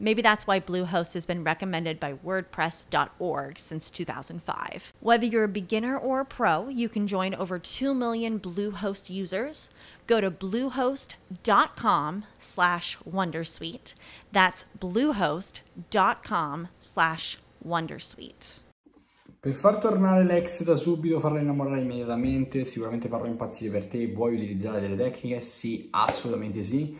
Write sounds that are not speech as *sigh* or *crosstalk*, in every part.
Maybe that's why Bluehost has been recommended by WordPress.org since 2005. Whether you're a beginner or a pro, you can join over 2 million Bluehost users. Go to bluehost.com slash Wondersuite. That's bluehost.com slash Wondersuite. Per far tornare l'ex da subito, farla innamorare immediatamente, sicuramente farlo impazzire per te, vuoi utilizzare delle tecniche? Sì, assolutamente sì.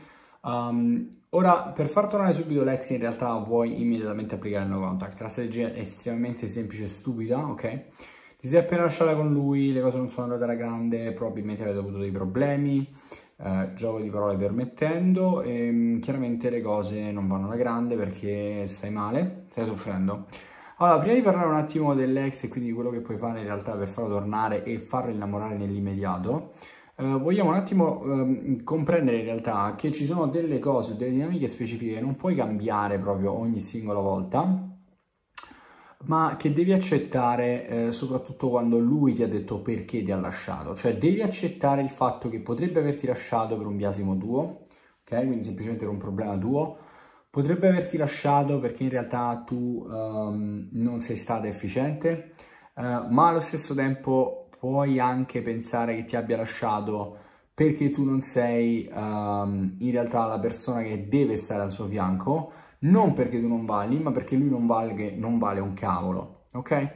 Um, ora, per far tornare subito l'ex in realtà vuoi immediatamente applicare il no contact. La strategia è estremamente semplice e stupida, ok? Ti sei appena lasciata con lui, le cose non sono andate alla grande, probabilmente avete avuto dei problemi, eh, gioco di parole permettendo, e mm, chiaramente le cose non vanno alla grande perché stai male, stai soffrendo. Allora, prima di parlare un attimo dell'ex e quindi di quello che puoi fare in realtà per farlo tornare e farlo innamorare nell'immediato, eh, vogliamo un attimo ehm, comprendere in realtà che ci sono delle cose, delle dinamiche specifiche che non puoi cambiare proprio ogni singola volta, ma che devi accettare eh, soprattutto quando lui ti ha detto perché ti ha lasciato, cioè devi accettare il fatto che potrebbe averti lasciato per un biasimo tuo, ok? Quindi semplicemente per un problema tuo, potrebbe averti lasciato perché in realtà tu um, non sei stata efficiente, uh, ma allo stesso tempo puoi anche pensare che ti abbia lasciato perché tu non sei um, in realtà la persona che deve stare al suo fianco, non perché tu non vali, ma perché lui non, valga, non vale un cavolo, ok?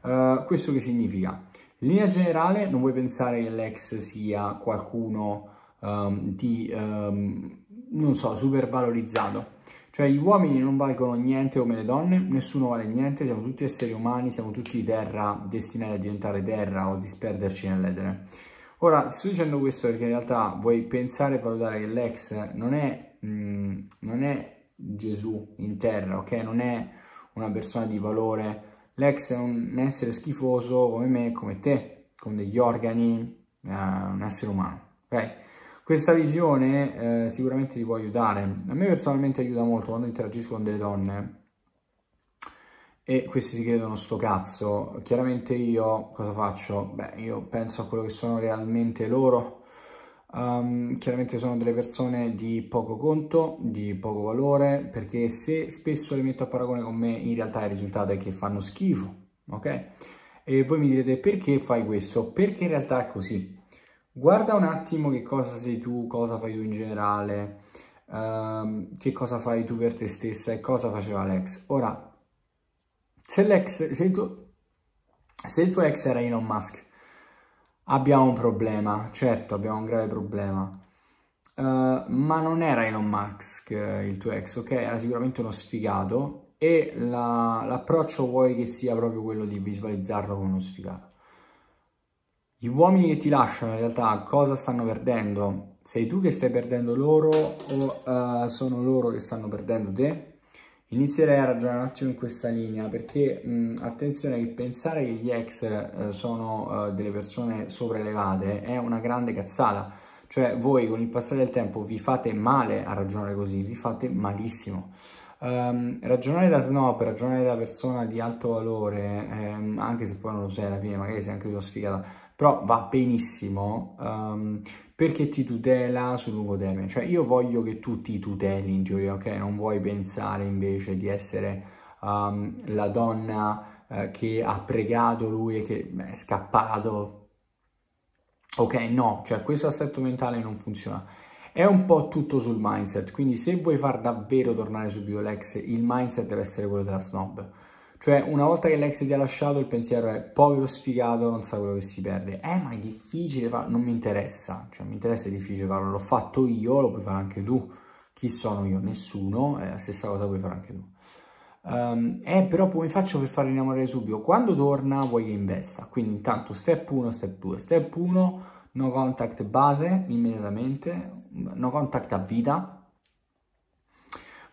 Uh, questo che significa? In linea generale non vuoi pensare che l'ex sia qualcuno um, di, non so, super valorizzato, cioè gli uomini non valgono niente come le donne, nessuno vale niente, siamo tutti esseri umani, siamo tutti terra, destinati a diventare terra o disperderci nell'etere. Ora, sto dicendo questo perché in realtà vuoi pensare e valutare che l'ex non è, mm, non è Gesù in terra, ok? Non è una persona di valore. L'ex è un essere schifoso come me, come te, con degli organi, eh, un essere umano, ok? Questa visione eh, sicuramente ti può aiutare. A me personalmente aiuta molto quando interagisco con delle donne e questi si credono sto cazzo. Chiaramente io cosa faccio? Beh, io penso a quello che sono realmente loro. Um, chiaramente sono delle persone di poco conto, di poco valore, perché se spesso le metto a paragone con me, in realtà il risultato è che fanno schifo, ok? E voi mi direte perché fai questo? Perché in realtà è così. Guarda un attimo che cosa sei tu, cosa fai tu in generale, um, che cosa fai tu per te stessa e cosa faceva l'ex. Ora, se l'ex, se, tu, se il tuo ex era Elon Musk, abbiamo un problema, certo abbiamo un grave problema, uh, ma non era Elon Musk il tuo ex, ok? Era sicuramente uno sfigato e la, l'approccio vuoi che sia proprio quello di visualizzarlo come uno sfigato. Gli uomini che ti lasciano in realtà cosa stanno perdendo? Sei tu che stai perdendo loro o uh, sono loro che stanno perdendo te? Inizierei a ragionare un attimo in questa linea perché mh, attenzione che pensare che gli ex uh, sono uh, delle persone sopraelevate è una grande cazzata. Cioè voi con il passare del tempo vi fate male a ragionare così, vi fate malissimo. Um, ragionare da snob, ragionare da persona di alto valore, ehm, anche se poi non lo sei alla fine, magari sei anche tu sfigata, però va benissimo um, perché ti tutela sul lungo termine. Cioè io voglio che tu ti tuteli in teoria, ok? Non vuoi pensare invece di essere um, la donna uh, che ha pregato lui e che è scappato. Ok, no, cioè questo assetto mentale non funziona. È un po' tutto sul mindset, quindi se vuoi far davvero tornare subito l'ex, il mindset deve essere quello della snob cioè, una volta che l'ex ti ha lasciato, il pensiero è povero sfigato, non sa quello che si perde. Eh, ma è difficile farlo, non mi interessa. Cioè, mi interessa, è difficile farlo. L'ho fatto io, lo puoi fare anche tu. Chi sono io? Nessuno, è la stessa cosa puoi fare anche tu. Um, eh, però come faccio per farlo innamorare subito? Quando torna vuoi che investa. Quindi intanto step 1, step 2. Step 1, no contact base, immediatamente. No contact a vita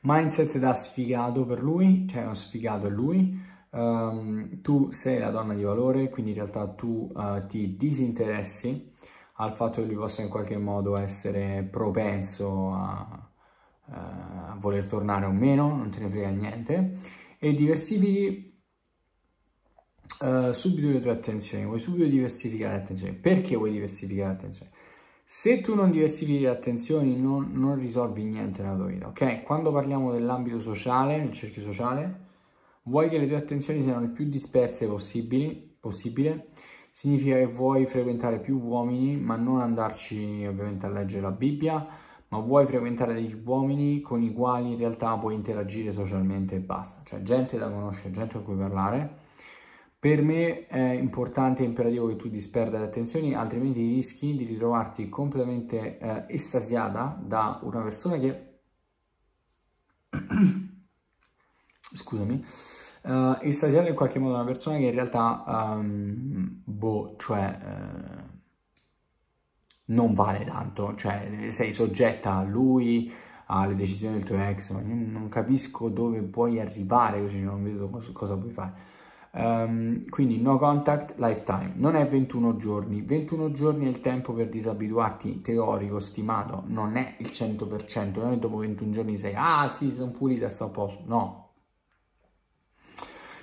mindset da sfigato per lui, cioè uno sfigato è lui, um, tu sei la donna di valore, quindi in realtà tu uh, ti disinteressi al fatto che lui possa in qualche modo essere propenso a, uh, a voler tornare o meno, non te ne frega niente, e diversifichi uh, subito le tue attenzioni, vuoi subito diversificare l'attenzione. Perché vuoi diversificare l'attenzione? Se tu non diversifichi le attenzioni non, non, risolvi niente nella tua vita, ok? Quando parliamo dell'ambito sociale, nel cerchio sociale, vuoi che le tue attenzioni siano le più disperse possibili, possibile, significa che vuoi frequentare più uomini, ma non andarci ovviamente a leggere la Bibbia, ma vuoi frequentare degli uomini con i quali in realtà puoi interagire socialmente e basta, cioè gente da conoscere, gente con cui parlare per me è importante e imperativo che tu disperda le attenzioni, altrimenti rischi di ritrovarti completamente eh, estasiata da una persona che... *coughs* Scusami. Uh, estasiata in qualche modo da una persona che in realtà, um, boh, cioè... Uh, non vale tanto, cioè sei soggetta a lui, alle decisioni del tuo ex, ma non capisco dove puoi arrivare così non vedo cosa, cosa puoi fare. Um, quindi no contact lifetime, non è 21 giorni, 21 giorni è il tempo per disabituarti teorico, stimato, non è il 100%, non è dopo 21 giorni sei, ah sì, sono pulita, sto a posto, no.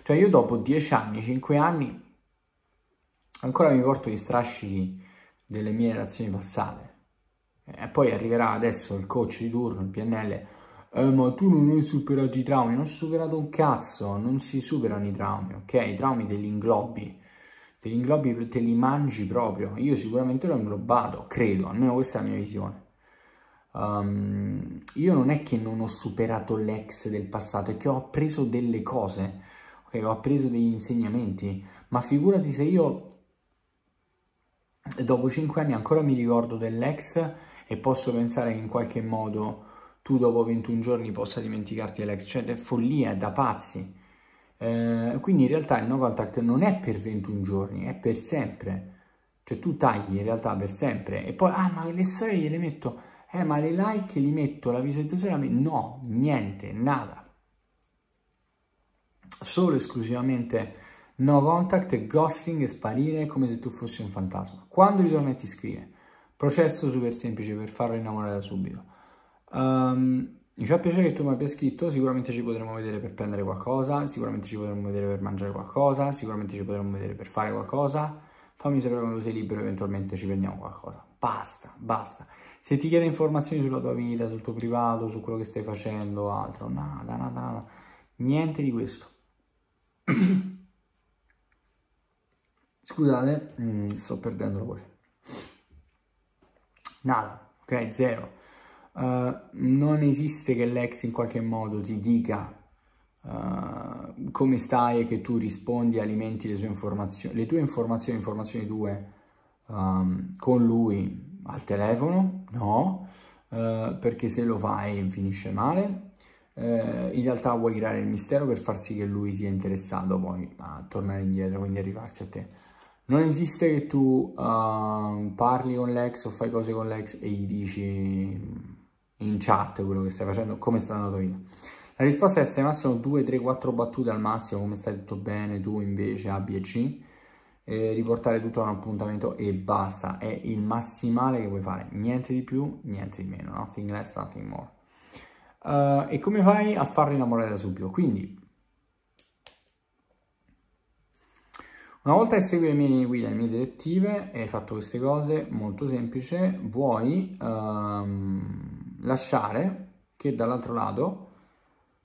Cioè io dopo 10 anni, 5 anni, ancora mi porto gli strascichi delle mie relazioni passate. E poi arriverà adesso il coach di turno, il PNL, eh, ma tu non hai superato i traumi, non ho superato un cazzo, non si superano i traumi, ok? I traumi te li inglobi, te li inglobi, te li mangi proprio, io sicuramente l'ho inglobato, credo, almeno questa è la mia visione. Um, io non è che non ho superato l'ex del passato, è che ho appreso delle cose, ok? Ho appreso degli insegnamenti, ma figurati se io dopo 5 anni ancora mi ricordo dell'ex e posso pensare che in qualche modo tu dopo 21 giorni possa dimenticarti l'ex, cioè è follia, è da pazzi. Eh, quindi in realtà il no contact non è per 21 giorni, è per sempre. Cioè tu tagli in realtà per sempre e poi, ah ma le storie gliele metto, eh ma le like li metto, la visualizzazione la metto, no, niente, nada. Solo esclusivamente no contact, ghosting e sparire come se tu fossi un fantasma. Quando ritorna e ti scrive, processo super semplice per farlo innamorare da subito Um, mi fa piacere che tu mi abbia scritto, sicuramente ci potremo vedere per prendere qualcosa, sicuramente ci potremo vedere per mangiare qualcosa, sicuramente ci potremo vedere per fare qualcosa. Fammi sapere quando sei libero, eventualmente ci prendiamo qualcosa. Basta, basta. Se ti chiede informazioni sulla tua vita, sul tuo privato, su quello che stai facendo, altro, nada, nada, nada. Niente di questo. *coughs* Scusate, mm, sto perdendo la voce. Nada, ok, zero. Uh, non esiste che l'ex in qualche modo ti dica uh, come stai e che tu rispondi, alimenti le sue informazioni, le tue informazioni, informazioni tue um, con lui al telefono, no, uh, perché se lo fai finisce male. in realtà vuoi creare il mistero per far sì che lui sia interessato poi a tornare indietro, quindi arrivarsi a te. Non esiste che tu parli con l'ex o fai cose con l'ex e gli dici in chat quello che stai facendo, come sta andando vita. La risposta è se massimo 2, 3, 4 battute al massimo, come stai tutto bene, tu invece A, B e C, e riportare tutto a un appuntamento e basta, è il massimale che puoi fare, niente di più, niente di meno, nothing less, nothing more. Uh, e come fai a farlo innamorare da subito? Quindi, Una volta che segui le mie linee guida, le mie direttive e hai fatto queste cose, molto semplice, vuoi um, lasciare che dall'altro lato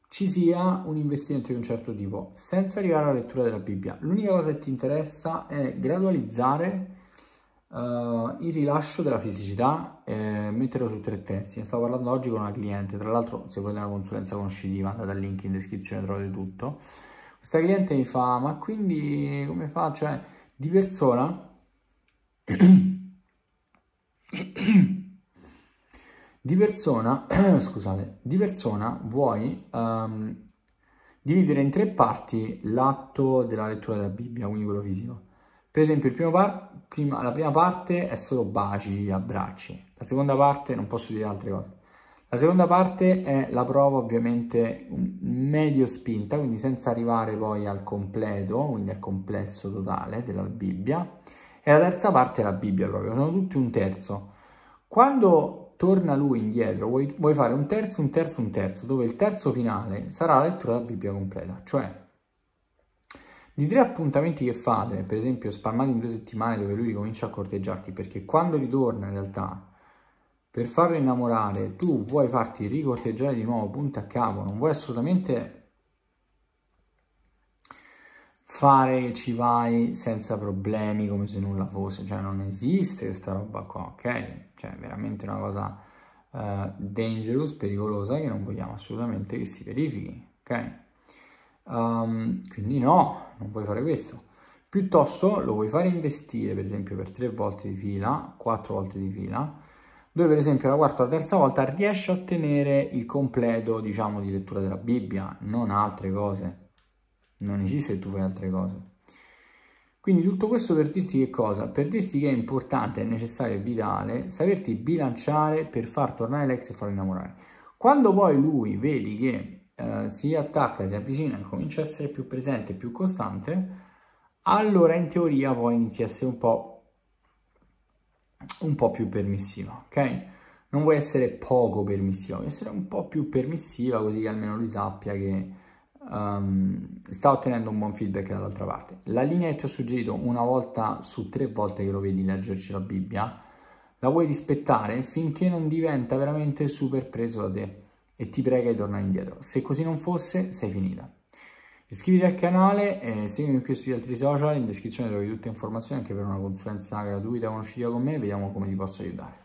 ci sia un investimento di un certo tipo, senza arrivare alla lettura della Bibbia. L'unica cosa che ti interessa è gradualizzare uh, il rilascio della fisicità e metterlo su tre terzi. Ne stavo parlando oggi con una cliente, tra l'altro se volete una consulenza conoscitiva andate al link in descrizione, trovate tutto questa cliente mi fa, ma quindi come fa? Cioè, di persona... *clears throat* di persona, *clears throat* scusate, di persona vuoi um, dividere in tre parti l'atto della lettura della Bibbia, quindi quello fisico. Per esempio, par- prima, la prima parte è solo baci, abbracci, la seconda parte non posso dire altre cose. La seconda parte è la prova ovviamente medio spinta, quindi senza arrivare poi al completo, quindi al complesso totale della Bibbia. E la terza parte è la Bibbia proprio, sono tutti un terzo. Quando torna lui indietro, vuoi, vuoi fare un terzo, un terzo, un terzo, dove il terzo finale sarà la lettura della Bibbia completa. Cioè, di tre appuntamenti che fate, per esempio spalmati in due settimane dove lui ricomincia a corteggiarti, perché quando ritorna in realtà per farlo innamorare tu vuoi farti ricorteggiare di nuovo punto a capo, non vuoi assolutamente fare che ci vai senza problemi come se nulla fosse, cioè non esiste questa roba qua, ok? Cioè è veramente una cosa uh, dangerous, pericolosa che non vogliamo assolutamente che si verifichi, ok? Um, quindi no, non puoi fare questo. Piuttosto lo vuoi fare investire per esempio per tre volte di fila, quattro volte di fila, dove per esempio la quarta o la terza volta riesci a ottenere il completo, diciamo, di lettura della Bibbia, non altre cose. Non esiste che tu fai altre cose. Quindi tutto questo per dirti che cosa? Per dirti che è importante, è necessario e vitale saperti bilanciare per far tornare l'ex e farlo innamorare. Quando poi lui vedi che eh, si attacca, si avvicina comincia a essere più presente, più costante, allora in teoria poi inizi a essere un po' un po' più permissiva, ok? Non vuoi essere poco permissiva, vuoi essere un po' più permissiva così che almeno lui sappia che um, sta ottenendo un buon feedback dall'altra parte. La linea che ti ho suggerito una volta su tre volte che lo vedi leggerci la Bibbia, la vuoi rispettare finché non diventa veramente super preso da te e ti prega di tornare indietro. Se così non fosse, sei finita. Iscriviti al canale e seguimi qui sugli altri social, in descrizione trovi tutte le informazioni anche per una consulenza gratuita conoscitiva con me, vediamo come ti posso aiutare.